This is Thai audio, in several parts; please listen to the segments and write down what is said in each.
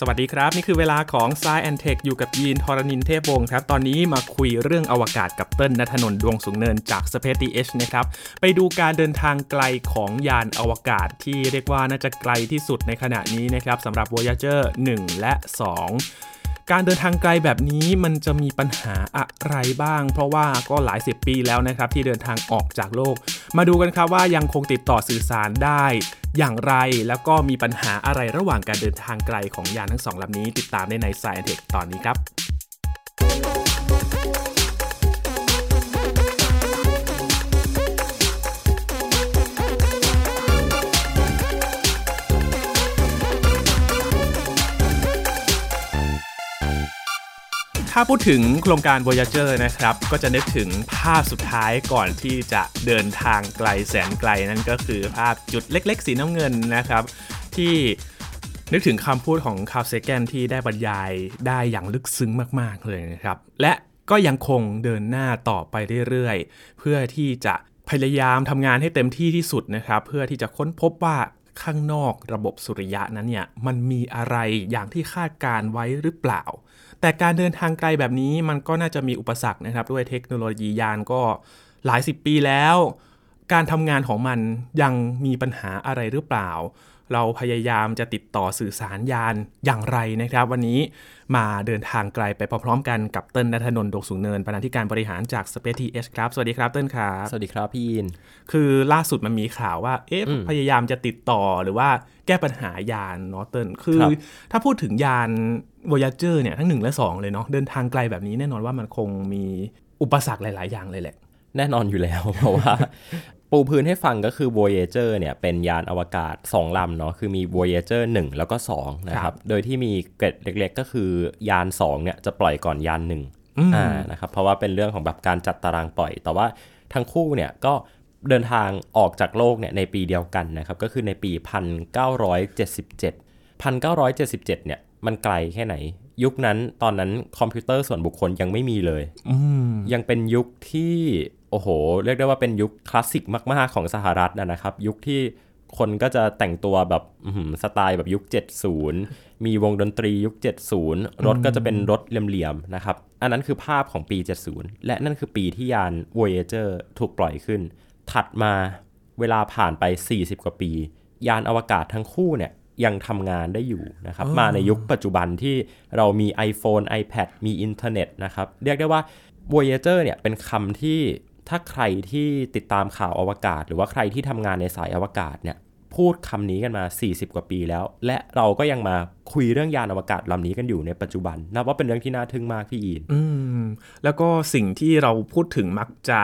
สวัสดีครับ นี่คือเวลาของ s ายแอนเทคอยู่กับยีนทรณินเทพวงศ์ครับ ตอนนี้มาคุยเรื่องอวกาศกับเติ้ลนัทนนท์ดวงสูงเนินจาก Space TH นะครับ ไปดูการเดินทางไกลของยานอวกาศที่เรียกว่าน่าจะไกลที่สุดในขณะนี้นะครับสำหรับ Voyager 1 และ 2การเดินทางไกลแบบนี้มันจะมีปัญหาอะไรบ้าง เพราะว่าก็หลายสิบปีแล้วนะครับที่เดินทางออกจากโลก มาดูกันครับว่ายังคงติดต่อสื่อสารได้ อย่างไรแล้วก็มีปัญหาอะไรระหว่างการเดินทางไกลของยานทั้งสองลำนี้ ติดตามได้ใน s ายเทคตอนนี้ครับ ถ้าพูดถึงโครงการ Voyager นะครับ ก็จะนึกถึงภาพสุดท้ายก่อนที่จะเดินทางไกลแสนไกลนั่นก็คือภาพจุดเล็ก ๆ สีน้ำเงินนะครับ ที่นึกถึงคำพูดของคาร์เซแกนที่ได้บรรยายได้อย่างลึกซึ้งมาก ๆ เลยนะครับ และก็ยังคงเดินหน้าต่อไปเรื่อย ๆ เพื่อที่จะพยายามทำงานให้เต็มที่ที่สุดนะครับ เพื่อที่จะค้นพบว่าข้างนอกระบบสุริยะนั้นเนี่ยมันมีอะไรอย่างที่คาดการไว้หรือเปล่า แต่การเดินทางไกลแบบนี้มันก็น่าจะมีอุปสรรคนะครับ ด้วยเทคโนโลยียานก็หลายสิบปีแล้ว การทำงานของมันยังมีปัญหาอะไรหรือเปล่า เราพยายามจะติดต่อสื่อสารยานอย่างไรนะครับ วันนี้มาเดินทางไกลไปพร้อมๆกันกับเติ้ลนัทนนท์ดวงสูงเนิน บรรณาธิการบริหารจาก Space TH ครับ สวัสดีครับเติ้ลครับ สวัสดีครับพี่ยิน คือล่าสุดมันมีข่าวว่า เอ๊ะ พยายามจะติดต่อหรือว่าแก้ปัญหายานเนาะเติ้ลคือครับถ้าพูดถึงยาน Voyager เนี่ยทั้ง 1 และ 2 เลยเนาะเดินทางไกลแบบนี้แน่นอนว่ามันคงมีอุปสรรคหลาย ๆ อย่างเลยแหละแน่นอนอยู่แล้ว เพราะว่า ปูพื้นให้ฟังก็คือ Voyager เนี่ยเป็นยานอวกาศ 2 ลำเนาะคือมี Voyager 1 แล้วก็ 2 นะคครัรับบโดยที่มีเกร็ดเล็กๆ ก็คือยาน 2 เนี่ยจะปล่อยก่อนยาน1อืมอ่านะครับเพราะว่าเป็นเรื่องของแบบการจัดตารางปล่อย แต่ว่าทั้งคู่เนี่ยก็เดินทางออกจากโลกเนี่ยในปีเดียวกันนะครับ ก็คือในปี 1977 1977 เนี่ยมันไกลแค่ไหน ยุคนั้นตอนนั้นคอมพิวเตอร์ส่วนบุคคลยังไม่มีเลยอืมยังเป็นยุคที่ โอ้โห เรียกได้ว่าเป็นยุคคลาสสิกมาก ๆ ของสหรัฐนะนะครับ ยุคที่คนก็จะแต่งตัวแบบอื้อหือสไตล์แบบยุค 70 มีวงดนตรียุค 70 รถก็จะเป็นรถเหลี่ยมๆนะครับ อันนั้นคือภาพของปี 70 และนั่นคือปีที่ยาน Voyager ถูกปล่อยขึ้น ถัดมาเวลาผ่านไป 40 กว่าปี ยานอวกาศทั้งคู่เนี่ยยังทำงานได้อยู่นะครับอ๋อมาในยุคปัจจุบันที่เรามี iPhone iPad มีอินเทอร์เน็ตนะครับ เรียกได้ว่า Voyager เนี่ยเป็นคำที่ ถ้าใครที่ติดตามข่าวอวกาศ หรือว่าใครที่ทำงานในสายอวกาศเนี่ยพูดคำนี้กันมา 40 กว่าปีแล้ว และเราก็ยังมาคุยเรื่องยานอวกาศลำนี้กันอยู่ในปัจจุบัน นับว่าเป็นเรื่องที่น่าทึ่งมากพี่อีนอืมแล้วก็สิ่งที่เราพูดถึงมักจะ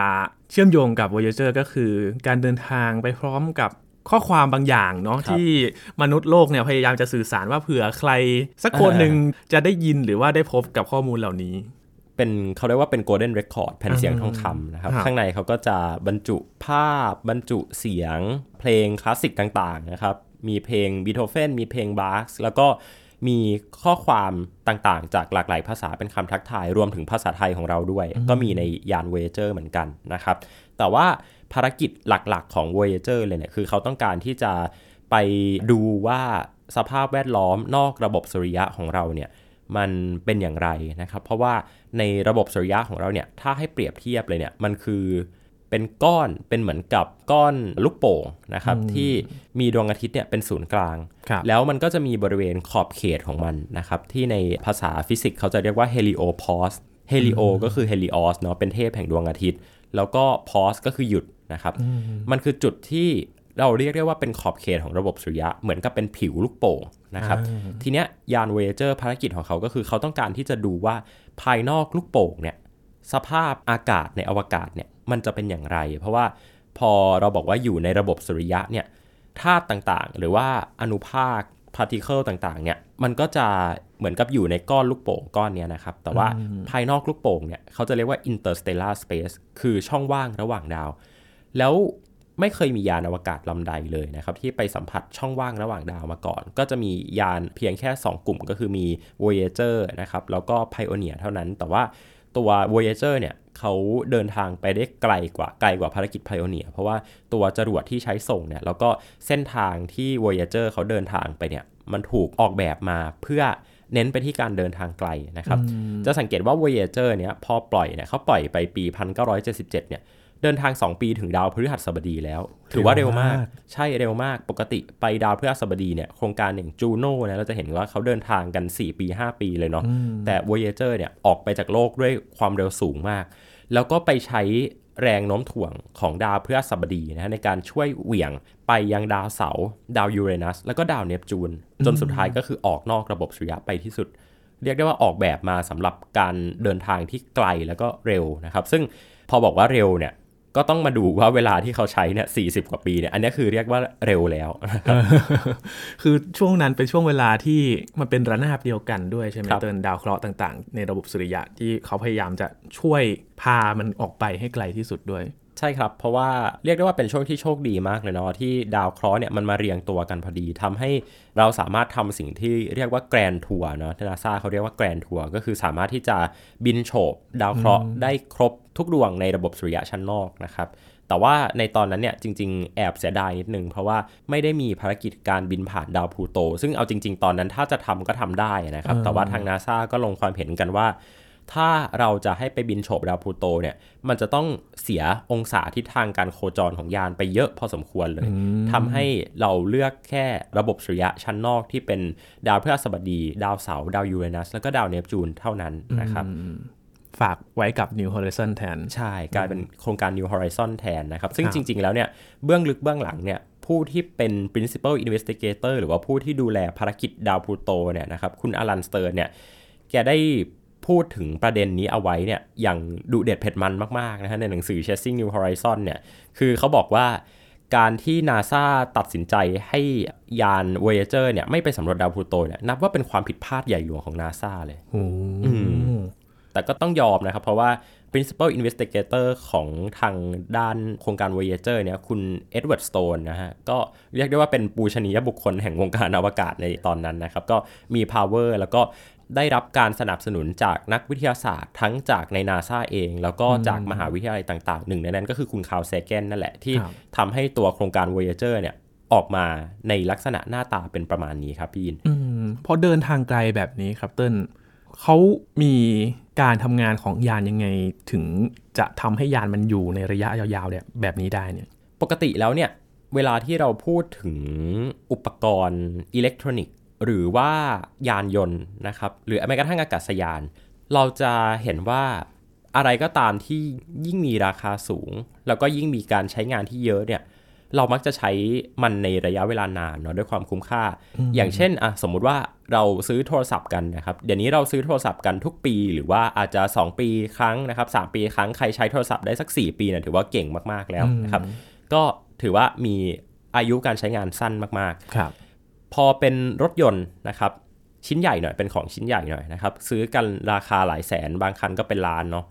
เชื่อมโยงกับ Voyager ก็คือ การเดินทางไปพร้อมกับข้อความบางอย่างเนาะครับที่มนุษย์โลกเนี่ยพยายามจะสื่อสารว่าเผื่อใคร สักคนหนึ่งจะได้ยินหรือว่าได้พบกับข้อมูลเหล่านี้ เป็นเขาเรียกว่าเป็น golden record แผ่นเสียงอืมทองคำนะครับครับ ข้างในเขาก็จะบรรจุภาพ บรรจุเสียง เพลงคลาสสิกต่างๆนะครับ มีเพลงบีโธเฟนมีเพลงบาร์กแล้วก็มีข้อความต่างๆ จากหลากหลายภาษาเป็นคำทักทายรวมถึงภาษาไทยของเราด้วย ก็มีในยาน Voyager เหมือนกันนะครับ แต่ว่าภารกิจหลักๆ ของ Voyager เลยเนี่ยคือเขาต้องการที่จะไปดูว่าสภาพแวดล้อมนอกระบบสุริยะของเราเนี่ย มันเป็นอย่างไรนะครับ เพราะว่าในระบบสุริยะของเราเนี่ยถ้าให้เปรียบเทียบเลยเนี่ยมันคือเป็นก้อนเป็นเหมือนกับก้อนลูกโป่งนะครับที่มีดวงอาทิตย์เนี่ยเป็นศูนย์กลางครับแล้วมันก็จะมีบริเวณขอบเขตของมันนะครับที่ในภาษาฟิสิกส์เขาจะเรียกว่า heliopause helio ก็คือ helios เนาะเป็นเทพแห่งดวงอาทิตย์ แล้วก็ pause ก็คือหยุดนะครับมันคือจุดที่ เราเรียกได้ว่าเป็นขอบเขตของระบบสุริยะเหมือนกับเป็นผิวลูกโป่งนะครับทีเนี้ยยาน Voyager ภารกิจของเขาก็คือเขาต้องการที่จะดูว่าภายนอกลูกโป่งเนี่ยสภาพอากาศในอวกาศเนี่ยมันจะเป็นอย่างไร เพราะว่าพอเราบอกว่าอยู่ในระบบสุริยะเนี่ยธาตุต่างๆ หรือว่าอนุภาคพาร์ติเคิลต่างๆเนี่ยมันก็จะเหมือนกับอยู่ในก้อนลูกโป่งก้อนเนี้ยนะครับ แต่ว่าภายนอกลูกโป่งเนี่ยเขาจะเรียกว่า interstellar space คือช่องว่างระหว่างดาว แล้ว ไม่เคยมียานอวกาศลำใดเลยนะครับที่ไปสัมผัสช่องว่างระหว่างดาวมาก่อน ก็จะมียานเพียงแค่ 2 กลุ่มก็คือมี Voyager นะครับแล้วก็ Pioneer เท่านั้น แต่ว่าตัว Voyager เนี่ยเขาเดินทางไปได้ไกลกว่าไกลกว่าภารกิจ Pioneer เพราะว่าตัวจรวดที่ใช้ส่งเนี่ยแล้วก็เส้นทางที่ Voyager เขาเดินทางไปเนี่ยมันถูกออกแบบมาเพื่อเน้นไปที่การเดินทางไกลนะครับ จะสังเกตว่า Voyager เนี่ยพอปล่อยเนี่ยเขาปล่อยไปปี 1977 เนี่ย เดินทาง 2 ปีถึงดาวพฤหัสบดีแล้ว ถือว่าเร็วมาก ใช่เร็วมาก ปกติไปดาวพฤหัสบดีเนี่ย โครงการอย่างจูโน่นะเราจะเห็นว่าเขาเดินทางกัน 4 ปี 5 ปีเลยเนาะ แต่ Voyager เนี่ยออกไปจากโลกด้วยความเร็วสูงมาก แล้วก็ไปใช้แรงโน้มถ่วงของดาวพฤหัสบดีนะในการช่วยเหวี่ยงไปยังดาวเสาร์ดาวยูเรนัสแล้วก็ดาวเนปจูน จนสุดท้ายก็คือออกนอกระบบสุริยะไปที่สุด เรียกได้ว่าออกแบบมาสำหรับการเดินทางที่ไกลแล้วก็เร็วนะครับ ซึ่งพอบอกว่าเร็วเนี่ย ก็ต้องมาดูว่าเวลาที่เขาใช้เนี่ยสีกว่าปีเนี่ยอันนี้คือเรียกว่าเร็วแล้ว คือช่วงนั้นเป็นช่วงเวลาที่มันเป็นระนาบเดียวกันด้วยใช่ไหมครับเหมือนดาวเคราะห์ต่าง ๆ ในระบบสุริยะที่เขาพยายามจะช่วยพามันออกไปให้ไกลที่สุดด้วย ใช่ครับ เพราะว่าเรียกได้ว่าเป็นช่วงที่โชคดีมากเลยเนาะที่ดาวเคราะห์เนี่ยมันมาเรียงตัวกันพอดีทำให้เราสามารถทำสิ่งที่เรียกว่า Grand Tour เนาะนาซาเขาเรียกว่า Grand Tour ก็คือสามารถที่จะบินโฉบดาวเคราะห์ได้ครบทุกดวงในระบบสุริยะชั้นนอกนะครับแต่ว่าในตอนนั้นเนี่ยจริง ๆ แอบเสียดายนิดนึง เพราะว่าไม่ได้มีภารกิจการบินผ่านดาวพลูโต ซึ่งเอาจริง ๆ ตอนนั้นถ้าจะทำก็ทำได้นะครับ แต่ว่าทางนาซาก็ลงความเห็นกันว่า ถ้าเราจะให้ไปบินโฉบดาวพลูโตเนี่ยมันจะต้องเสียองศาทิศทางการโคจรของยานไปเยอะพอสมควรเลยทำให้เราเลือกแค่ระบบสุริยะชั้นนอกที่เป็นดาวพฤหัสบดี ดาวเสาร์ดาวยูเรนัสแล้วก็ดาวเนปจูนเท่านั้นนะครับฝากไว้กับ New Horizon แทน ใช่ กลายเป็นโครงการ New Horizon แทนนะครับ ซึ่งจริง ๆ แล้วเนี่ย เบื้องลึกเบื้องหลังเนี่ย ผู้ที่เป็น principal investigator หรือว่าผู้ที่ดูแลภารกิจดาวพลูโตเนี่ยนะครับ คุณอลันสเติร์นเนี่ย แกได้ พูดถึงประเด็นนี้เอาไว้เนี่ยอย่างดุเด็ดเผ็ดมันมาก ๆ นะฮะในหนังสือ Chasing New Horizons เนี่ยคือเขาบอกว่าการที่นาซาตัดสินใจให้ยาน Voyager เนี่ยไม่ไปสำรวจดาวพลูโตเนี่ยนับว่าเป็นความผิดพลาดใหญ่หลวงของนาซาเลยแต่ก็ต้องยอมนะครับ เพราะว่า principal investigator ของทางด้านโครงการ Voyager เนี่ยคุณเอ็ดเวิร์ดสโตนนะฮะ ก็เรียกได้ว่าเป็นปูชนียบุคคลแห่งวงการอวกาศในตอนนั้นนะครับ ก็มี power แล้วก็ ได้รับการสนับสนุนจากนักวิทยาศาสตร์ ทั้งจากในนาซาเอง แล้วก็จากมหาวิทยาลัยต่างๆ หนึ่งในนั้นก็คือคุณคาร์ลเซเกนนั่นแหละ ที่ครับทำให้ตัวโครงการ Voyager เนี่ยออกมาในลักษณะหน้าตาเป็นประมาณนี้ครับพี่ยินอืมพอเดินทางไกลแบบนี้ครับเติ้ลเขามีการทำงานของยานยังไงถึงจะทำให้ยานมันอยู่ในระยะยาวๆเนี่ยแบบนี้ได้เนี่ย ปกติแล้วเนี่ย เวลาที่เราพูดถึงอุปกรณ์อิเล็กทรอนิกส์ หรือว่ายานยนต์นะครับ หรือแม้กระทั่งอากาศยาน เราจะเห็นว่าอะไรก็ตามที่ยิ่งมีราคาสูง แล้วก็ยิ่งมีการใช้งานที่เยอะเนี่ยเรามักจะใช้มันในระยะเวลานานเนาะด้วยความคุ้มค่า อย่างเช่นอะสมมุติว่าเราซื้อโทรศัพท์กันนะครับ เดี๋ยวนี้เราซื้อโทรศัพท์กันทุกปี หรือว่าอาจจะ 2 ปีครั้งนะครับ3ปีครั้งใครใช้โทรศัพท์ได้สัก 4 ปีเนี่ยถือว่าเก่งมากๆแล้วนะครับ ก็ถือว่ามีอายุการใช้งานสั้นมากๆครับ พอเป็นรถยนต์นะครับชิ้นใหญ่หน่อยเป็นของชิ้นใหญ่หน่อยนะครับซื้อกันราคาหลายแสน บางคันก็เป็นล้านเนาะ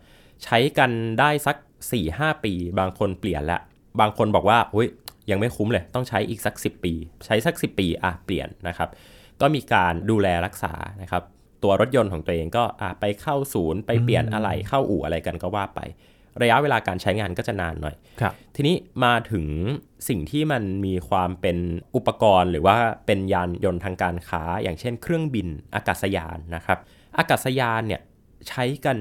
ใช้กันได้สัก 4-5 ปี บางคนเปลี่ยนละ บางคนบอกว่าอุ้ยยังไม่คุ้มเลยต้องใช้อีกสัก 10 ปี ใช้สัก 10 ปีอะเปลี่ยนนะครับ ก็มีการดูแลรักษานะครับ ตัวรถยนต์ของตัวเองก็อะไปเข้าศูนย์ไปเปลี่ยนอะไรเข้าอู่อะไรกันก็ว่าไป ระยะเวลาการใช้งานก็จะนานหน่อยครับทีนี้มาถึงสิ่งที่มันมีความเป็นอุปกรณ์ หรือว่าเป็นยานยนต์ทางการค้า อย่างเช่น เครื่องบินอากาศยานนะครับ อากาศยานเนี่ยใช้กัน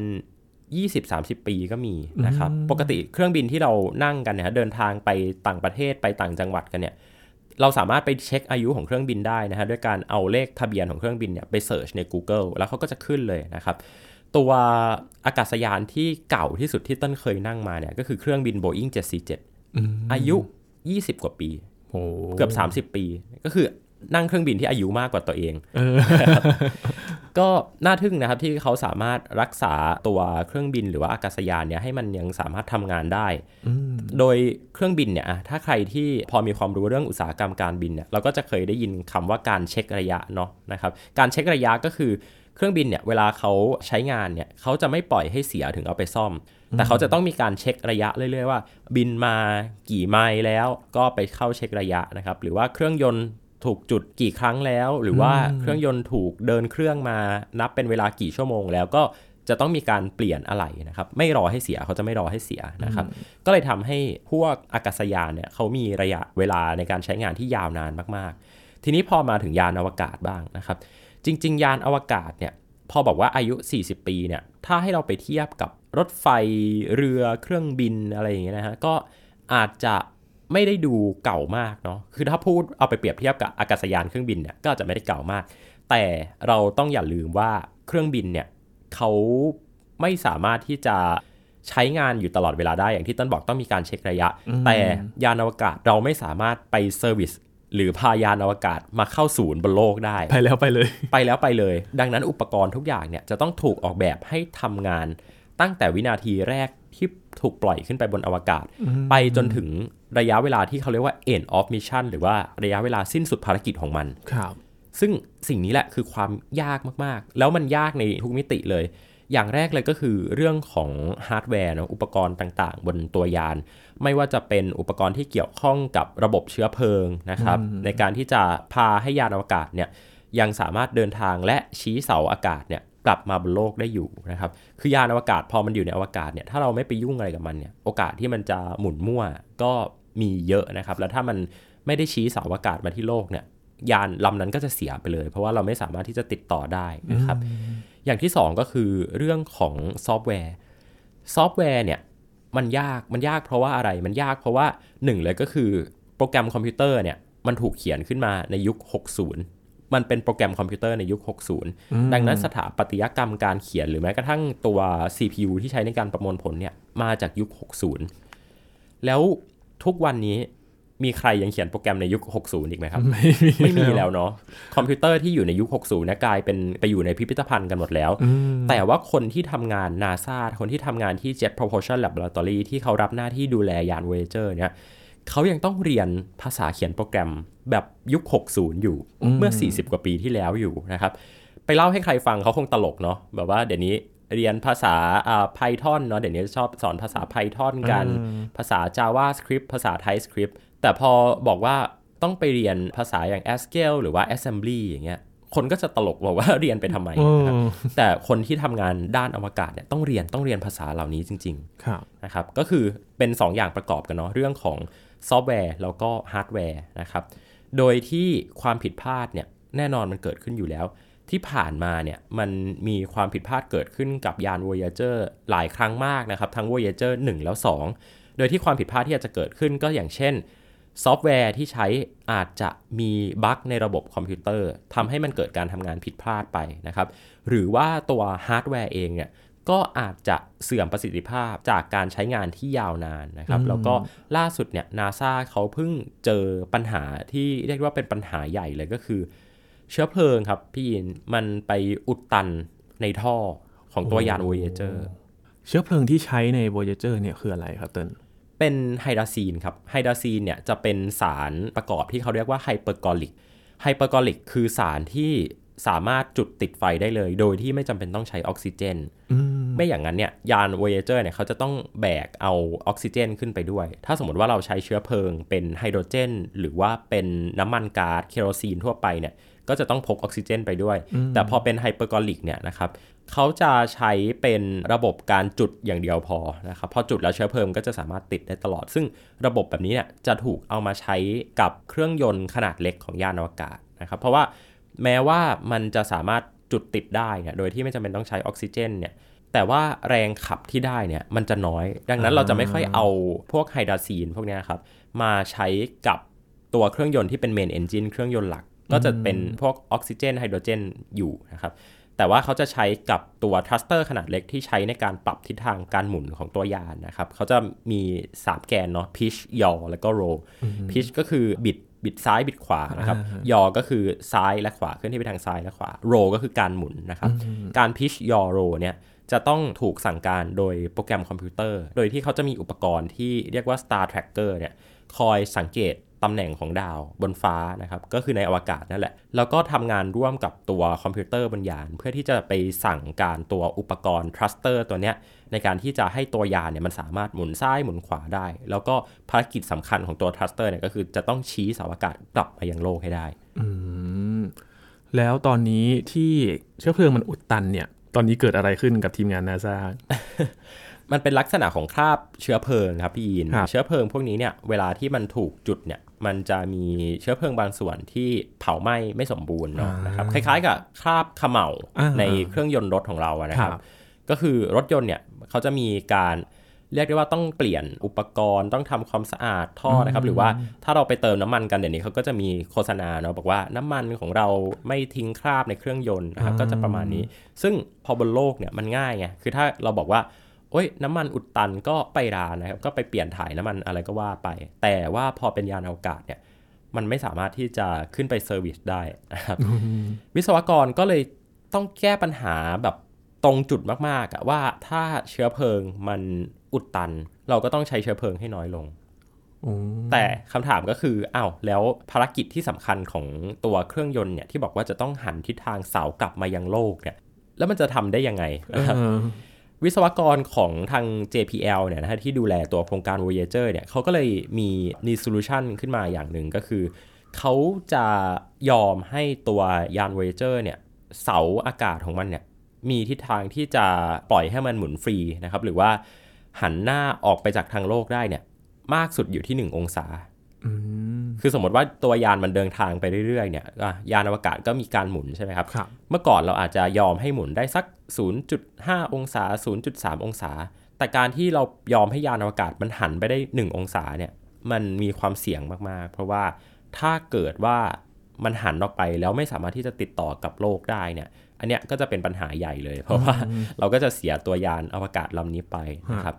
20-30 ปีก็มีนะครับ ปกติเครื่องบินที่เรานั่งกันเนี่ยเดินทางไปต่างประเทศไปต่างจังหวัดกันเนี่ยเราสามารถไปเช็คอายุของเครื่องบินได้นะฮะด้วยการเอาเลขทะเบียนของเครื่องบินเนี่ยไปเสิร์ชใน Google แล้วเขาก็จะขึ้นเลยนะครับ ตัวอากาศยานที่เก่าที่สุดที่ต้นเคยนั่งมาเนี่ย ก็คือเครื่องบิน Boeing 747 อายุ 20 กว่าปีโอ้เกือบ 30 ปี ก็คือนั่งเครื่องบินที่อายุมากกว่าตัวเองเออก็น่าทึ่งนะครับที่เขาสามารถรักษาตัวเครื่องบินหรือว่าอากาศยานเนี่ยให้มันยังสามารถทำงานได้ โดยเครื่องบินเนี่ยอะถ้าใครที่พอมีความรู้เรื่องอุตสาหกรรมการบินเนี่ยเราก็จะเคยได้ยินคำว่าการเช็คระยะเนาะนะครับ การเช็คระยะก็คือ เครื่องบินเนี่ยเวลาเขาใช้งานเนี่ยเขาจะไม่ปล่อยให้เสียถึงเอาไปซ่อม แต่เขาจะต้องมีการเช็คระยะเรื่อยๆว่า บินมากี่ไมล์แล้วก็ไปเข้าเช็คระยะนะครับ หรือว่าเครื่องยนต์ถูกจุดกี่ครั้งแล้ว หรือว่าเครื่องยนต์ถูกเดินเครื่องมานับเป็นเวลากี่ชั่วโมง แล้วก็จะต้องมีการเปลี่ยนอะไหล่นะครับ ไม่รอให้เสียเขาจะไม่รอให้เสียนะครับ ก็เลยทำให้พวกอากาศยานเนี่ยเขามีระยะเวลาในการใช้งานที่ยาวนานมากๆ ทีนี้พอมาถึงยานอวกาศบ้างนะครับ จริง ๆ ยานอวกาศเนี่ยพอบอกว่าอายุ 40 ปีเนี่ยถ้าให้เราไปเทียบกับรถไฟเรือเครื่องบินอะไรอย่างเงี้ยนะฮะก็อาจจะไม่ได้ดูเก่ามากเนาะคือถ้าพูดเอาไปเปรียบเทียบกับอากาศยานเครื่องบินเนี่ยก็อาจจะไม่ได้เก่ามาก แต่เราต้องอย่าลืมว่าเครื่องบินเนี่ยเขาไม่สามารถที่จะใช้งานอยู่ตลอดเวลาได้อย่างที่ต้นบอกต้องมีการเช็คระยะ แต่ยานอวกาศเราไม่สามารถไป service หรือพายานอวกาศมาเข้าศูนย์บนโลกได้ ไปแล้วไปเลย ไปแล้วไปเลย ดังนั้นอุปกรณ์ทุกอย่างเนี่ยจะต้องถูกออกแบบให้ทำงานตั้งแต่วินาทีแรกที่ถูกปล่อยขึ้นไปบนอวกาศ ไปจนถึงระยะเวลาที่เขาเรียกว่า end of mission หรือว่าระยะเวลาสิ้นสุดภารกิจของมัน ครับ ซึ่งสิ่งนี้แหละคือความยากมาก ๆ แล้วมันยากในทุกมิติเลย อย่างแรกเลยก็คือเรื่องของฮาร์ดแวร์เนอะอุปกรณ์ต่างๆ บนตัวยาน ไม่ว่าจะเป็นอุปกรณ์ที่เกี่ยวข้องกับระบบเชื้อเพลิงนะครับ ในการที่จะพาให้ยานอวกาศเนี่ยยังสามารถเดินทางและชี้เสาอากาศเนี่ยกลับมาบนโลกได้อยู่นะครับ คือยานอวกาศพอมันอยู่ในอวกาศเนี่ยถ้าเราไม่ไปยุ่งอะไรกับมันเนี่ยโอกาสที่มันจะหมุนมั่วก็มีเยอะนะครับ แล้วถ้ามันไม่ได้ชี้เสาอากาศมาที่โลกเนี่ยยานลำนั้นก็จะเสียไปเลย เพราะว่าเราไม่สามารถที่จะติดต่อได้นะครับ อย่างที่สองก็คือเรื่องของซอฟต์แวร์ ซอฟต์แวร์เนี่ยมันยากมันยากเพราะว่าอะไรมันยากเพราะว่าหนึ่งเลยก็คือโปรแกรมคอมพิวเตอร์เนี่ยมันถูกเขียนขึ้นมาในยุค 60 มันเป็นโปรแกรมคอมพิวเตอร์ในยุค 60 ดังนั้นสถาปัตยกรรมการเขียนหรือแม้กระทั่งตัว CPU ที่ใช้ในการประมวลผลเนี่ยมาจากยุค 60 แล้วทุกวันนี้ มีใครยังเขียนโปรแกรมในยุค 60 อีกไหมครับ ไม่มีไม่มีแล้วเนาะคอมพิวเตอร์ที่อยู่ในยุค 60นะกลายเป็นไปอยู่ในพิพิธภัณฑ์กันหมดแล้ว แต่ว่าคนที่ทำงาน NASA คนที่ทำงานที่ Jet Propulsion Laboratory ที่เขารับหน้าที่ดูแลยาน Voyager เนี่ยเขายังต้องเรียนภาษาเขียนโปรแกรมแบบยุค 60 อยู่เมื่อ 40 กว่าปีที่แล้วอยู่นะครับไปเล่าให้ใครฟังเขาคงตลกเนาะแบบว่าเดี๋ยวนี้เรียนภาษาอ่า Python เนาะเดี๋ยวนี้ชอบสอนภาษา Python กัน ภาษา JavaScript ภาษา TypeScript แต่พอบอกว่าต้องไปเรียนภาษาอย่าง Haskell หรือว่า Assembly อย่างเงี้ยคนก็จะตลกบอกว่าเรียนไปทำไมนะครับแต่คนที่ทำงานด้านอวกาศเนี่ยต้องเรียนต้องเรียนภาษาเหล่านี้จริงๆครับนะครับก็คือเป็น2อย่างประกอบกันเนาะเรื่องของซอฟต์แวร์แล้วก็ฮาร์ดแวร์นะครับโดยที่ความผิดพลาดเนี่ยแน่นอนมันเกิดขึ้นอยู่แล้ว ที่ผ่านมาเนี่ยมันมีความผิดพลาดเกิดขึ้นกับยาน Voyager หลายครั้งมากนะครับทั้ง Voyager 1 แล้ว 2 โดยที่ความผิดพลาดที่อาจจะเกิดขึ้นก็อย่างเช่น ซอฟต์แวร์ที่ใช้อาจจะมีบั๊กในระบบคอมพิวเตอร์ทำให้มันเกิดการทำงานผิดพลาดไปนะครับ หรือว่าตัวฮาร์ดแวร์เองเนี่ยก็อาจจะเสื่อมประสิทธิภาพจากการใช้งานที่ยาวนานนะครับ แล้วก็ล่าสุดเนี่ยนาซาเขาเพิ่งเจอปัญหาที่เรียกว่าเป็นปัญหาใหญ่เลยก็คือ เชื้อเพลิงครับพี่ยินมันไปอุดตันในท่อของตัวยาน Voyager เชื้อเพลิงที่ใช้ใน Voyager เนี่ยคืออะไรครับเติ้ล เป็นไฮดราซีนครับไฮดราซีนเนี่ยจะเป็นสารประกอบที่เขาเรียกว่า hypergolic hypergolic คือสารที่สามารถจุดติดไฟได้เลย โดยที่ไม่จำเป็นต้องใช้ออกซิเจน ไม่อย่างนั้นเนี่ยยาน Voyager เนี่ยเขาจะต้องแบกเอาออกซิเจนขึ้นไปด้วย ถ้าสมมติว่าเราใช้เชื้อเพลิงเป็นไฮโดรเจน หรือว่าเป็นน้ำมันก๊าดเคโรซีนทั่วไปเนี่ย ก็จะต้องพกออกซิเจนไปด้วย แต่พอเป็น hypergolic เนี่ยนะครับเขาจะใช้เป็นระบบการจุดอย่างเดียวพอนะครับพอจุดแล้วเชื้อเพลิงก็จะสามารถติดได้ตลอด ซึ่งระบบแบบนี้เนี่ยจะถูกเอามาใช้กับเครื่องยนต์ขนาดเล็กของยานอวกาศนะครับเพราะว่าแม้ว่ามันจะสามารถจุดติดได้เนี่ยโดยที่ไม่จำเป็นต้องใช้ออกซิเจนเนี่ยแต่ว่าแรงขับที่ได้เนี่ยมันจะน้อย ดังนั้นเราจะไม่ค่อยเอาพวกไฮดราซีนพวกเนี้ยครับ มาใช้กับตัวเครื่องยนต์ที่เป็น main engine เครื่องยนต์หลัก ก็จะเป็นพวกออกซิเจนไฮโดรเจนอยู่นะครับแต่ว่าเขาจะใช้กับตัว thruster ขนาดเล็กที่ใช้ในการปรับทิศทางการหมุนของตัวยานนะครับเขาจะมี 3 แกนเนาะ pitch yaw แล้วก็ roll pitch ก็คือบิดบิดซ้ายบิดขวานะครับ yaw ก็คือซ้ายและขวาเคลื่อนที่ไปทางซ้ายและขวา roll ก็คือการหมุนนะครับการ pitch yaw roll เนี่ยจะต้องถูกสั่งการโดยโปรแกรมคอมพิวเตอร์ โดยที่เขาจะมีอุปกรณ์ที่เรียกว่า Star Tracker เนี่ยคอยสังเกต ตำแหน่งของดาวบนฟ้านะครับก็คือในอวกาศนั่นแหละ แล้วก็ทำงานร่วมกับตัวคอมพิวเตอร์บนยาน เพื่อที่จะไปสั่งการตัวอุปกรณ์ thruster ตัวเนี้ยในการที่จะให้ตัวยานเนี่ยมันสามารถหมุนซ้ายหมุนขวาได้ แล้วก็ภารกิจสำคัญของตัวทรัสเตอร์เนี่ยก็คือจะต้องชี้เสาอากาศกลับมายังโลกให้ได้อืมแล้วตอนนี้ที่เชื้อเพลิงมันอุดตันเนี่ย ตอนนี้เกิดอะไรขึ้นกับทีมงานนาซามันเป็นลักษณะของคราบเชื้อเพลิงครับพี่ยินครับเชื้อเพลิงพวกนี้เนี่ยเวลาที่มันถูกจุดเนี่ย มันจะมีเชื้อเพลิงบางส่วนที่เผาไหม้ไม่สมบูรณ์เนาะนะครับคล้ายๆกับคราบเขม่าในเครื่องยนต์รถของเรานะครับ ก็คือรถยนต์เนี่ยเขาจะมีการเรียกได้ว่าต้องเปลี่ยนอุปกรณ์ต้องทำความสะอาดท่อนะครับ หรือว่าถ้าเราไปเติมน้ำมันกันเดี๋ยวนี้เขาก็จะมีโฆษณาเนาะบอกว่าน้ำมันของเราไม่ทิ้งคราบในเครื่องยนต์นะครับก็จะประมาณนี้ ซึ่งพอบนโลกเนี่ยมันง่ายไงคือถ้าเราบอกว่า โอ้ยน้ำมันอุดตันก็ไปร้านนะครับก็ไปเปลี่ยนถ่ายน้ำมันอะไรก็ว่าไป แต่ว่าพอเป็นยานอวกาศเนี่ยมันไม่สามารถที่จะขึ้นไปเซอร์วิสได้นะครับวิศวกรก็เลยต้องแก้ปัญหาแบบตรงจุดมากๆว่าถ้าเชื้อเพลิงมันอุดตัน เราก็ต้องใช้เชื้อเพลิงให้น้อยลงแต่คำถามก็คืออ้าวแล้วภารกิจที่สำคัญของตัวเครื่องยนต์เนี่ยที่บอกว่าจะต้องหันทิศทางเสากลับมายังโลกเนี่ย แล้วมันจะทำได้ยังไงนะครับ วิศวกรของทาง JPL เนี่ยนะที่ดูแลตัวโครงการ Voyager เนี่ยเขาก็เลยมีนีโซลูชันขึ้นมาอย่างหนึ่งก็คือ เขาจะยอมให้ตัวยาน Voyager เนี่ยเสาอากาศของมันเนี่ยมีทิศทางที่จะปล่อยให้มันหมุนฟรีนะครับ หรือว่าหันหน้าออกไปจากทางโลกได้เนี่ยมากสุดอยู่ที่ 1 องศา คือสมมติว่าตัวยานมันเดินทางไปเรื่อยๆเนี่ยยานอวกาศก็มีการหมุนใช่ไหมครับรบเมื่อก่อนเราอาจจะยอมให้หมุนได้สัก 0.5 องศา 0.3 องศา แต่การที่เรายอมให้ยานอวกาศมันหันไปได้ 1 องศาเนี่ยมันมีความเสี่ยงมากๆ เพราะว่าถ้าเกิดว่ามันหันออกไปแล้วไม่สามารถที่จะติดต่อกับโลกได้เนี่ย อันเนี้ยก็จะเป็นปัญหาใหญ่เลย เพราะว่าเราก็จะเสียตัวยานอวกาศลำนี้ไปนะครับ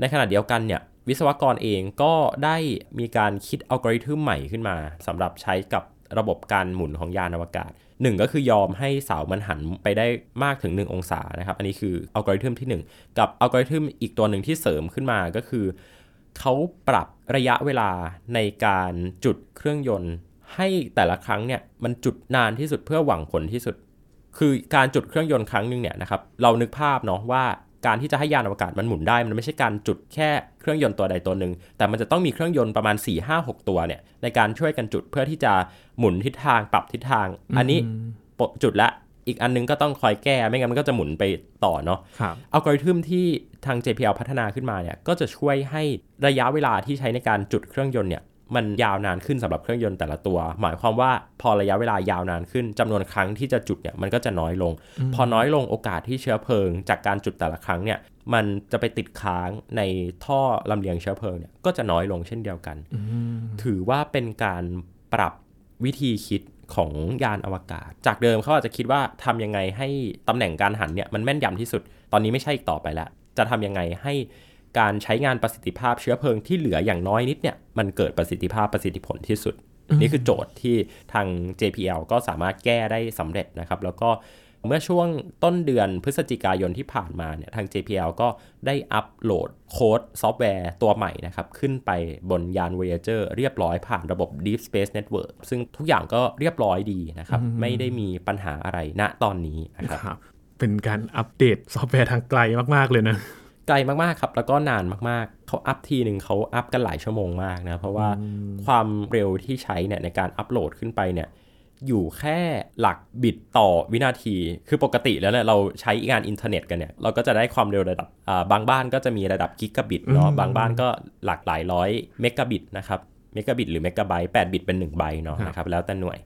ในขณะเดียวกันเนี่ย วิศวกรเองก็ได้มีการคิดอัลกอริทึมใหม่ขึ้นมาสำหรับใช้กับระบบการหมุนของยานอวกาศหนึ่งก็คือยอมให้เสามันหันไปได้มากถึง 1 องศานะครับ อันนี้คืออัลกอริทึมที่ 1 กับอัลกอริทึมอีกตัวหนึ่งที่เสริมขึ้นมาก็คือ เขาปรับระยะเวลาในการจุดเครื่องยนต์ ให้แต่ละครั้งเนี่ยมันจุดนานที่สุดเพื่อหวังผลที่สุด คือการจุดเครื่องยนต์ครั้งหนึ่งเนี่ยนะครับเรานึกภาพเนาะว่า การที่จะให้ยานอวกาศมันหมุนได้ มันไม่ใช่การจุดแค่เครื่องยนต์ตัวใดตัวหนึ่ง แต่มันจะต้องมีเครื่องยนต์ประมาณ 4 5 6 ตัวเนี่ยในการช่วยกันจุดเพื่อที่จะหมุนทิศทางปรับทิศทาง อันนี้จุดละอีกอันนึงก็ต้องคอยแก้ไม่งั้นมันก็จะหมุนไปต่อเนาะอัลกอริทึมที่ทาง JPL พัฒนาขึ้นมาเนี่ยก็จะช่วยให้ระยะเวลาที่ใช้ในการจุดเครื่องยนต์เนี่ย มันยาวนานขึ้นสำหรับเครื่องยนต์แต่ละตัว หมายความว่าพอระยะเวลายาวนานขึ้นจำนวนครั้งที่จะจุดเนี่ยมันก็จะน้อยลง พอน้อยลงโอกาสที่เชื้อเพลิง จากการจุดแต่ละครั้งเนี่ยมันจะไปติดค้างในท่อลำเลียงเชื้อเพลิงเนี่ยก็จะน้อยลงเช่นเดียวกัน ถือว่าเป็นการปรับวิธีคิดของยานอวกาศ จากเดิมเขาอาจจะคิดว่าทำยังไงให้ตำแหน่งการหันเนี่ยมันแม่นยำที่สุด ตอนนี้ไม่ใช่อีกต่อไปแล้วจะทำยังไงให้ การใช้งานประสิทธิภาพเชื้อเพลิงที่เหลืออย่างน้อยนิดเนี่ยมันเกิดประสิทธิภาพประสิทธิผลที่สุด นี่คือโจทย์ที่ทาง JPL ก็สามารถแก้ได้สำเร็จนะครับ แล้วก็เมื่อช่วงต้นเดือนพฤศจิกายนที่ผ่านมาเนี่ยทาง JPL ก็ได้อัปโหลดโค้ดซอฟต์แวร์ตัวใหม่นะครับ ขึ้นไปบนยาน Voyager เรียบร้อยผ่านระบบ Deep Space Network ซึ่งทุกอย่างก็เรียบร้อยดีนะครับ ไม่ได้มีปัญหาอะไรณตอนนี้นะครับ เป็นการอัปเดตซอฟต์แวร์ทางไกลมาก ๆ เลยนะ ไกลมากๆครับแล้วก็นานมากๆ เขาอัพทีหนึ่งเขาอัพกันหลายชั่วโมงมากนะเพราะว่าความเร็วที่ใช้เนี่ยในการอัพโหลดขึ้นไปเนี่ยอยู่แค่หลักบิตต่อวินาที คือปกติแล้วเนี่ยเราใช้งานอินเทอร์เน็ตกันเนี่ยเราก็จะได้ความเร็วระดับบางบ้านก็จะมีระดับกิกะบิตเนาะบางบ้านก็หลักหลายร้อยเมกะบิตนะครับเมกะบิตหรือเมกะไบต์8 บิตเป็น1ไบต์เนาะนะครับแล้วแต่หน่วย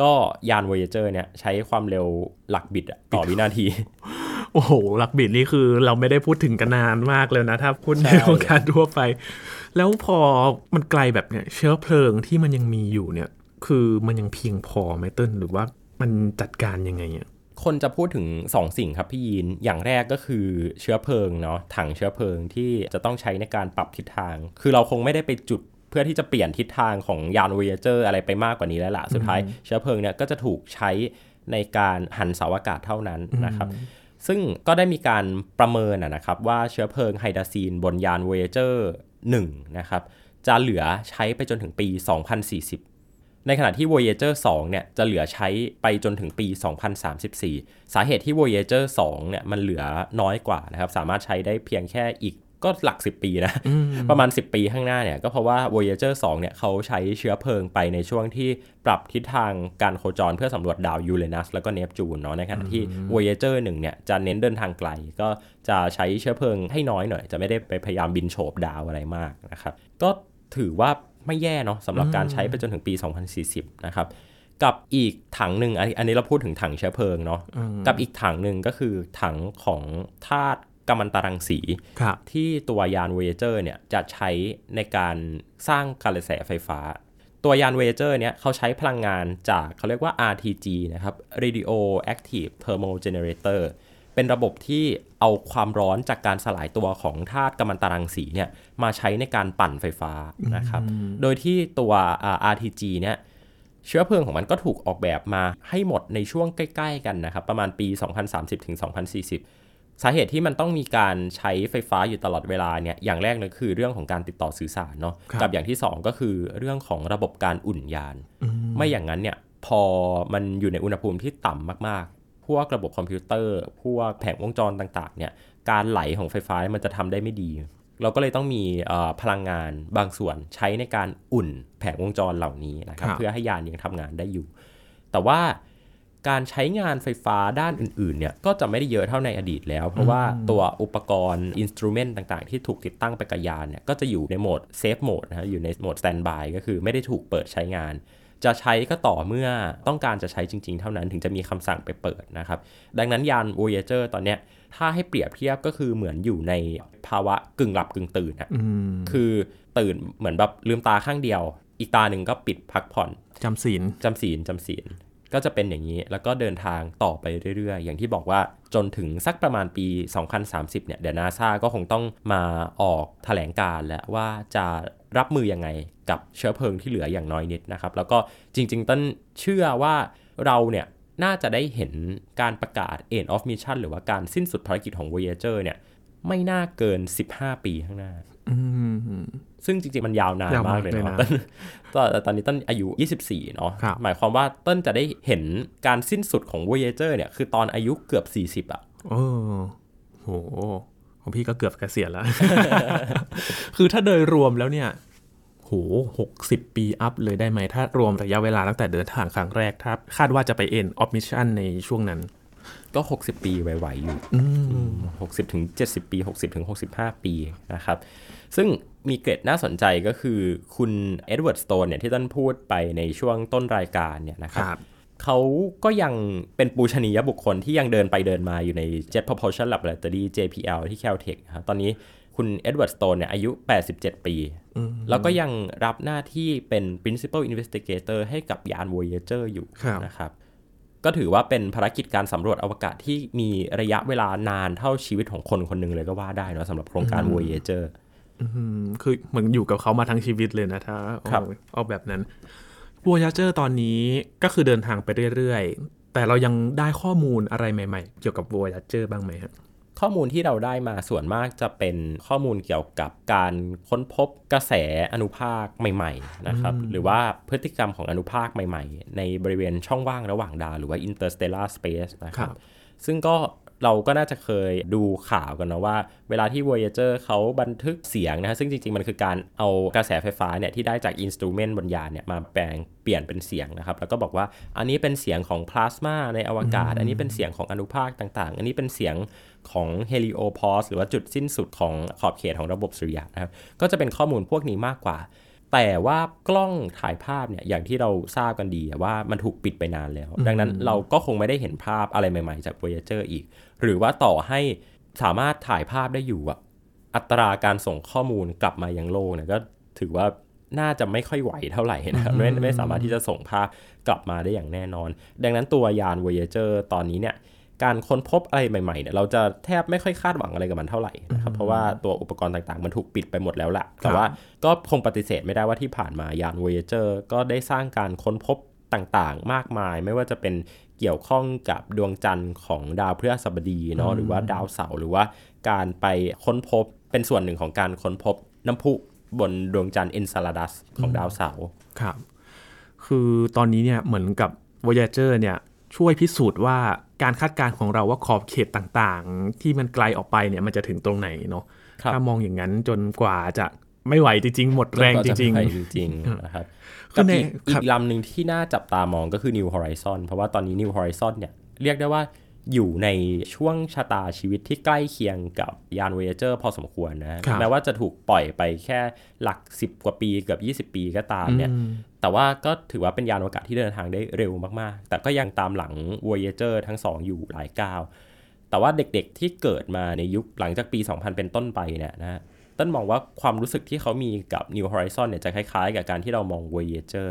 ก็ยาน Voyager เนี่ยใช้ความเร็วหลักบิตต่อวินาที โอ้โหหลักบิตนี่คือเราไม่ได้พูดถึงกันนานมากเลยนะ ถ้าพูดในวงการทั่วไป แล้วพอมันไกลแบบเนี้ยเชื้อเพลิงที่มันยังมีอยู่เนี่ย คือมันยังเพียงพอไหมเติ้ลหรือว่ามันจัดการยังไงอะคงจะพูดถึง 2 สิ่งครับพี่ยีนอย่างแรกก็คือเชื้อเพลิงเนาะ ถังเชื้อเพลิงที่จะต้องใช้ในการปรับทิศทาง คือเราคงไม่ได้ไปจุดเพื่อที่จะเปลี่ยนทิศทางของยานเวเจอร์อะไรไปมากกว่านี้แล้วล่ะ สุดท้ายเชื้อเพลิงเนี่ยก็จะถูกใช้ในการหันเสาอากาศเท่านั้นนะครับ ซึ่งก็ได้มีการประเมินนะครับว่าเชื้อเพลิงไฮดราซีนบนยาน Voyager 1 นะครับ จะเหลือใช้ไปจนถึงปี 2040 ในขณะที่ Voyager 2 เนี่ยจะเหลือใช้ไปจนถึงปี 2034 สาเหตุที่ Voyager 2 เนี่ยมันเหลือน้อยกว่านะครับ สามารถใช้ได้เพียงแค่อีก ก็หลัก 10 ปีนะ ประมาณ 10 ปีข้างหน้าเนี่ย ก็เพราะว่า Voyager 2 เนี่ยเขาใช้เชื้อเพลิงไปในช่วงที่ปรับทิศทางการโคจรเพื่อสำรวจดาวยูเรนัสแล้วก็เนปจูนเนาะในขณะที่ Voyager 1 เนี่ยจะเน้นเดินทางไกล ก็จะใช้เชื้อเพลิงให้น้อยหน่อย จะไม่ได้ไปพยายามบินโฉบดาวอะไรมากนะครับ ก็ถือว่าไม่แย่เนาะสำหรับการใช้ไปจนถึงปี 2040 นะครับกับอีกถังหนึ่งอันนี้อันนี้เราพูดถึงถังเชื้อเพลิงเนาะกับอีกถังหนึ่งก็คือถังของธาตุ กัมมันตรังสีครับที่ตัวยาน Voyager เนี่ยจะใช้ในการสร้างกระแสไฟฟ้า ตัวยาน Voyager เนี่ยเขาใช้พลังงานจากเขาเรียกว่า RTG นะครับ Radio Active Thermal Generator เป็นระบบที่เอาความร้อนจากการสลายตัวของธาตุกัมมันตรังสีเนี่ยมาใช้ในการปั่นไฟฟ้านะครับ โดยที่ตัวอ่า RTG เนี่ยเชื้อเพลิงของมันก็ถูกออกแบบมาให้หมดในช่วงใกล้ ๆ กันนะครับ ประมาณปี 2030ถึง2040 สาเหตุที่มันต้องมีการใช้ไฟฟ้าอยู่ตลอดเวลาเนี่ยอย่างแรกเลยคือเรื่องของการติดต่อสื่อสารเนาะครับกับอย่างที่ 2 ก็คือเรื่องของระบบการอุ่นยาน ไม่อย่างนั้นเนี่ยพอมันอยู่ในอุณหภูมิที่ต่ำมากๆ พวกระบบคอมพิวเตอร์ พวกแผงวงจรต่างๆเนี่ยการไหลของไฟฟ้ามันจะทำได้ไม่ดี เราก็เลยต้องมีเอ่อพลังงานบางส่วนใช้ในการอุ่นแผงวงจรเหล่านี้นะครับครับเพื่อให้ยานยังทำงานได้อยู่ แต่ว่า การใช้งานไฟฟ้าด้านอื่นๆเนี่ยก็จะไม่ได้เยอะเท่าในอดีตแล้ว เพราะว่าตัวอุปกรณ์ instrument ต่างๆ ที่ถูกติดตั้งไปกับยานเนี่ยก็จะอยู่ในโหมด safe mode นะฮะอยู่ในโหมด standby ก็คือไม่ได้ถูกเปิดใช้งาน จะใช้ก็ต่อเมื่อต้องการจะใช้จริง ๆ เท่านั้นถึงจะมีคำสั่งไปเปิดนะครับดังนั้นยาน Voyager ตอนเนี้ยถ้าให้เปรียบเทียบก็คือเหมือนอยู่ในภาวะกึ่งหลับกึ่งตื่นอะอืมคือตื่นเหมือนแบบลืมตาข้างเดียว อีกตาหนึ่งก็ปิดพักผ่อนจำศีลจำศีลจำศีล ก็จะเป็นอย่างนี้แล้วก็เดินทางต่อไปเรื่อยๆ อย่างที่บอกว่าจนถึงสักประมาณปี 2030 เนี่ย เดี๋ยวนาซาก็คงต้องมาออกแถลงการแล้วว่าจะรับมือยังไงกับเชื้อเพลิงที่เหลืออย่างน้อยนิดนะครับ แล้วก็จริงๆ ต้นเชื่อว่าเราเนี่ยน่าจะได้เห็นการประกาศ end of mission หรือว่าการสิ้นสุดภารกิจของ Voyager เนี่ยไม่น่าเกิน 15 ปีข้างหน้า ซึ่งจริงๆ มันยาวนานยาวมามากกเลยเลยเนาะนะต้นตอนตอนนี้ต้นอายุ 24 เนาะครับหมายความว่าต้นจะได้เห็นการสิ้นสุดของ Voyager เนี่ย คือตอนอายุเกือบ 40 อะเออโห ของพี่ก็เกือบเกษียณแล้ว คือถ้าโดยรวมแล้วเนี่ยโหหกสิบปี up เลยได้ไหม ถ้ารวมระยะเวลาตั้งแต่เดินทางครั้งแรกถ้าคาดว่าจะไป end of mission ในช่วงนั้น ก็ 60 ปีไหวๆอยู่60ถึง70ปี60ถึง65ปีนะครับ ซึ่งมีเกร็ดน่าสนใจก็คือคุณเอ็ดเวิร์ดสโตนเนี่ยที่ต้นพูดไปในช่วงต้นรายการเนี่ยนะครับครับ เขาก็ยังเป็นปูชนียบุคคลที่ยังเดินไปเดินมาอยู่ใน Jet Propulsion Laboratory JPL ที่ Caltech นะครับตอนนี้คุณเอ็ดเวิร์ดสโตนเนี่ยอายุ 87 ปี แล้วก็ยังรับหน้าที่เป็น Principal Investigator ให้กับยาน Voyager อยู่ครับนะครับก็ถือว่าเป็นภารกิจการสำรวจอวกาศที่มีระยะเวลานานเท่าชีวิตของคนคนหนึ่งเลยก็ว่าได้เนอะสำหรับโครงการ Voyager อืม คือเหมือนอยู่กับเขามาทั้งชีวิตเลยนะถ้าเอาครับเอาแบบนั้น Voyager ตอนนี้ก็คือเดินทางไปเรื่อยๆ แต่เรายังได้ข้อมูลอะไรใหม่ๆ เกี่ยวกับ Voyager บ้างไหมครับข้อมูลที่เราได้มาส่วนมากจะเป็นข้อมูลเกี่ยวกับการค้นพบกระแสอนุภาคใหม่ๆนะครับหรือว่าพฤติกรรมของอนุภาคใหม่ๆ ในบริเวณช่องว่างระหว่างดาวหรือว่า interstellar space นะครัครับบซึ่งก็ เราก็น่าจะเคยดูข่าวกันนะว่า เวลาที่ Voyager เขาบันทึกเสียงนะฮะซึ่งจริง ๆ มันคือการเอากระแสไฟฟ้าเนี่ยที่ได้จาก instrument บนยานเนี่ยมาแปลงเปลี่ยนเป็นเสียงนะครับ แล้วก็บอกว่าอันนี้เป็นเสียงของพลาสมาในอวกาศ อันนี้เป็นเสียงของอนุภาคต่างๆ อันนี้เป็นเสียงของ heliopause หรือว่าจุดสิ้นสุดของขอบเขตของระบบสุริยะนะครับก็จะเป็นข้อมูลพวกนี้มากกว่า แต่ว่ากล้องถ่ายภาพเนี่ยอย่างที่เราทราบกันดีว่ามันถูกปิดไปนานแล้ว ดังนั้นเราก็คงไม่ได้เห็นภาพอะไรใหม่ๆ จาก Voyager อีก หรือว่าต่อให้สามารถถ่ายภาพได้อยู่อะอัตราการส่งข้อมูลกลับมายังโลกเนี่ยก็ถือว่าน่าจะไม่ค่อยไหวเท่าไหร่นะครับไม่ไม่สามารถที่จะส่งภาพกลับมาได้อย่างแน่นอน ดังนั้นตัวยาน Voyager ตอนนี้เนี่ย การค้นพบอะไรใหม่ๆเนี่ยเราจะแทบไม่ค่อยคาดหวังอะไรกับมันเท่าไหร่นะครับเพราะว่าตัวอุปกรณ์ต่างๆ มันถูกปิดไปหมดแล้วแหละแต่ว่าก็คงปฏิเสธไม่ได้ว่าที่ผ่านมายาน Voyager ก็ได้สร้างการค้นพบต่างๆ มากมาย ไม่ว่าจะเป็นเกี่ยวข้องกับดวงจันทร์ของดาวพฤหัสบดีเนาะหรือว่าดาวเสาร์หรือว่าการไปค้นพบเป็นส่วนหนึ่งของการค้นพบน้ำพุบนดวงจันทร์เอนเซลาดัสของดาวเสาร์ครับ คือตอนนี้เนี่ยเหมือนกับ Voyager เนี่ย ช่วยพิสูจน์ว่าการคาดการณ์ของเราว่าขอบเขตต่างๆ ที่มันไกลออกไปเนี่ยมันจะถึงตรงไหนเนาะครับถ้ามองอย่างนั้นจนกว่าจะไม่ไหวจริงๆ หมดแรงจริงไปจริงๆนะครับคืกับอในอีกอีครับกลำหนึ่งที่น่าจับตามองก็คือ New Horizon เพราะว่าตอนนี้ New Horizon เนี่ยเรียกได้ว่าอยู่ในช่วงชะตาชีวิตที่ใกล้เคียงกับยาน Voyager พอสมควรนะ แม้ว่าจะถูกปล่อยไปแค่หลัก 10 กว่าปีเกือบ 20 ปีก็ตามเนี่ย แต่ว่าก็ถือว่าเป็นยานอวกาศที่เดินทางได้เร็วมากๆ แต่ก็ยังตามหลัง Voyager ทั้งสองอยู่หลายก้าว แต่ว่าเด็กๆที่เกิดมาในยุคหลังจากปี 2000 เป็นต้นไปเนี่ยนะต้นมองว่าความรู้สึกที่เขามีกับ New Horizon เนี่ยจะคล้ายๆ กับการที่เรามอง Voyager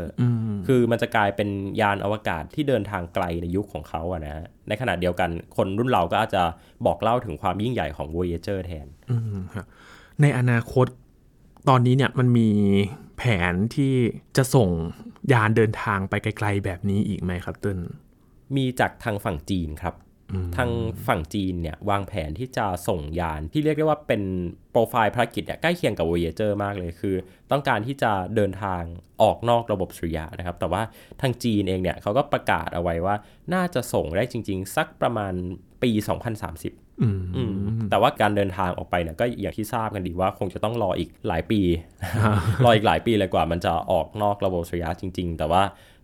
คือมันจะกลายเป็นยานอวกาศที่เดินทางไกลในยุคของเขาอะนะ ในขณะเดียวกันคนรุ่นเราก็อาจจะบอกเล่าถึงความยิ่งใหญ่ของ Voyager แทนในอนาคตตอนนี้เนี่ยมันมี แผนที่จะส่งยานเดินทางไปไกล ๆ แบบนี้อีกไหมครับต้นมีจากทางฝั่งจีนครับ ทางฝั่งจีนเนี่ยวางแผนที่จะส่งยานที่เรียกได้ว่าเป็นโปรไฟล์ภารกิจเนี่ยใกล้เคียงกับ Voyager มากเลยคือ ต้องการที่จะเดินทางออกนอกระบบสุริยะนะครับ แต่ว่าทางจีนเองเนี่ยเขาก็ประกาศเอาไว้ว่าน่าจะส่งได้จริง ๆ สักประมาณปี 2030 แต่ว่าการเดินทางออกไปเนี่ยก็อย่างที่ทราบกันดีว่าคงจะต้องรออีกหลายปี รออีกหลายปีเลยกว่า มันจะออกนอกระบบสุริยะจริง ๆ แต่ว่า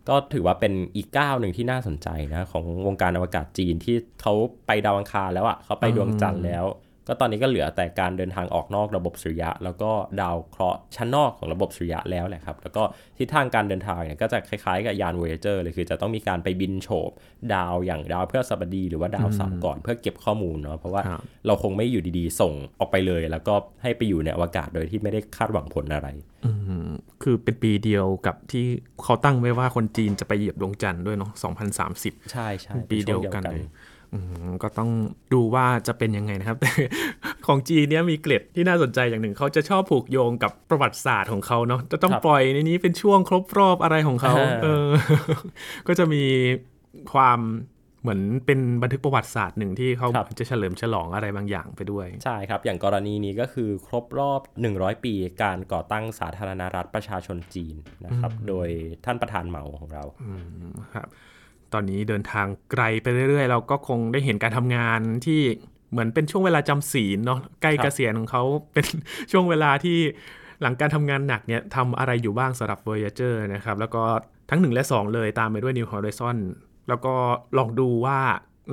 ก็ถือว่าเป็นอีกก้าวหนึ่งที่น่าสนใจนะ ของวงการอวกาศจีนที่เขาไปดาวอังคารแล้วอะ่ะเขาไปดวงจันทร์แล้ว ก็ตอนนี้ก็เหลือแต่การเดินทางออกนอกระบบสุริยะ แล้วก็ดาวเคราะห์ชั้นนอกของระบบสุริยะแล้วแหละครับแล้วก็ทิศทางการเดินทางเนี่ยก็จะคล้ายๆกับยาน Voyager เลยคือจะต้องมีการไปบินโฉบดาวอย่างดาวเพื่อสบดี หรือว่าดาวเสาร์ก่อนเพื่อเก็บข้อมูลเนาะเพราะว่าเราคงไม่อยู่ดีๆ ส่งออกไปเลย แล้วก็ให้ไปอยู่ในอวกาศโดยที่ไม่ได้คาดหวังผลอะไรคือเป็นปีเดียวกับที่เขาตั้งไว้ว่าคนจีนจะไปเหยียบดวงจันทร์ด้วยเนาะ2030 ใช่ใช่ปีเดียวกันเลย ก็ต้องดูว่าจะเป็นยังไงนะครับ ของจีนเนี้ยมีเกล็ดที่น่าสนใจอย่างหนึ่งเขาจะชอบผูกโยงกับประวัติศาสตร์ของเขาเนาะจะต้องปล่อยในนี้เป็นช่วงครบรอบอะไรของเขาเออ ก็จะมีความเหมือนเป็นบันทึกประวัติศาสตร์หนึ่งที่เขาจะเฉลิมฉลองอะไรบางอย่างไปด้วย ใช่ครับ อย่างกรณีนี้ก็คือครบรอบ 100 ปี การก่อตั้งสาธารณรัฐประชาชนจีนนะครับ โดยท่านประธานเหมาของเราครับ ตอนนี้เดินทางไกลไปเรื่อยๆ เราก็คงได้เห็นการทำงานที่เหมือนเป็นช่วงเวลาจำศีลเนาะใกล้เกษียณของเขาเป็นช่วงเวลาที่หลังการทำงานหนักเนี่ยทำอะไรอยู่บ้างสำหรับ Voyager นะครับ แล้วก็ทั้ง 1 และ 2 เลยตามไปด้วย New Horizon แล้วก็ลองดูว่า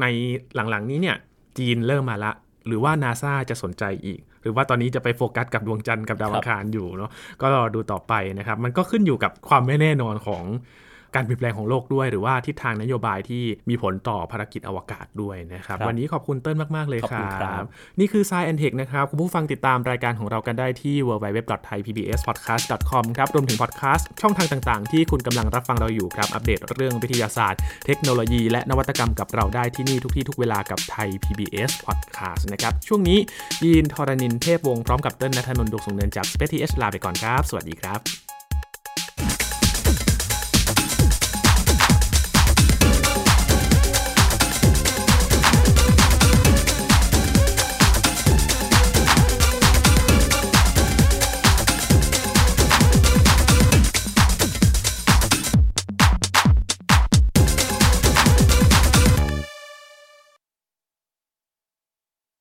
ในหลังๆนี้เนี่ยจีนเริ่มมาละ หรือว่า NASA จะสนใจอีก หรือว่าตอนนี้จะไปโฟกัสกับดวงจันทร์กับดาวอังคารอยู่เนาะก็รอดูต่อไปนะครับ มันก็ขึ้นอยู่กับความไม่แน่นอนของ การเปลี่ยนแปลงของโลกด้วย หรือว่าทิศทางนโยบายที่มีผลต่อภารกิจอวกาศด้วยนะครับวันนี้ขอบคุณเติ้ลมาก ๆ เลยครับนี่คือ Science and Tech นะครับคุณผู้ฟังติดตามรายการของเรากันได้ที่ www.thaipbspodcast.com ครับรวมถึงพอดแคสต์ช่องทางต่างๆ ที่คุณกำลังรับฟังเราอยู่ครับอัปเดตเรื่องวิทยาศาสตร์ เทคโนโลยี และนวัตกรรมกับเราได้ที่นี่ทุกที่ทุกเวลากับไทย PBS Podcast นะครับช่วงนี้ยีนทรณินเทพวงศ์พร้อมกับเติ้ลนัทนนท์ดวงสงเนินจาก Space TH ลาไปก่อนครับ สวัสดีครับ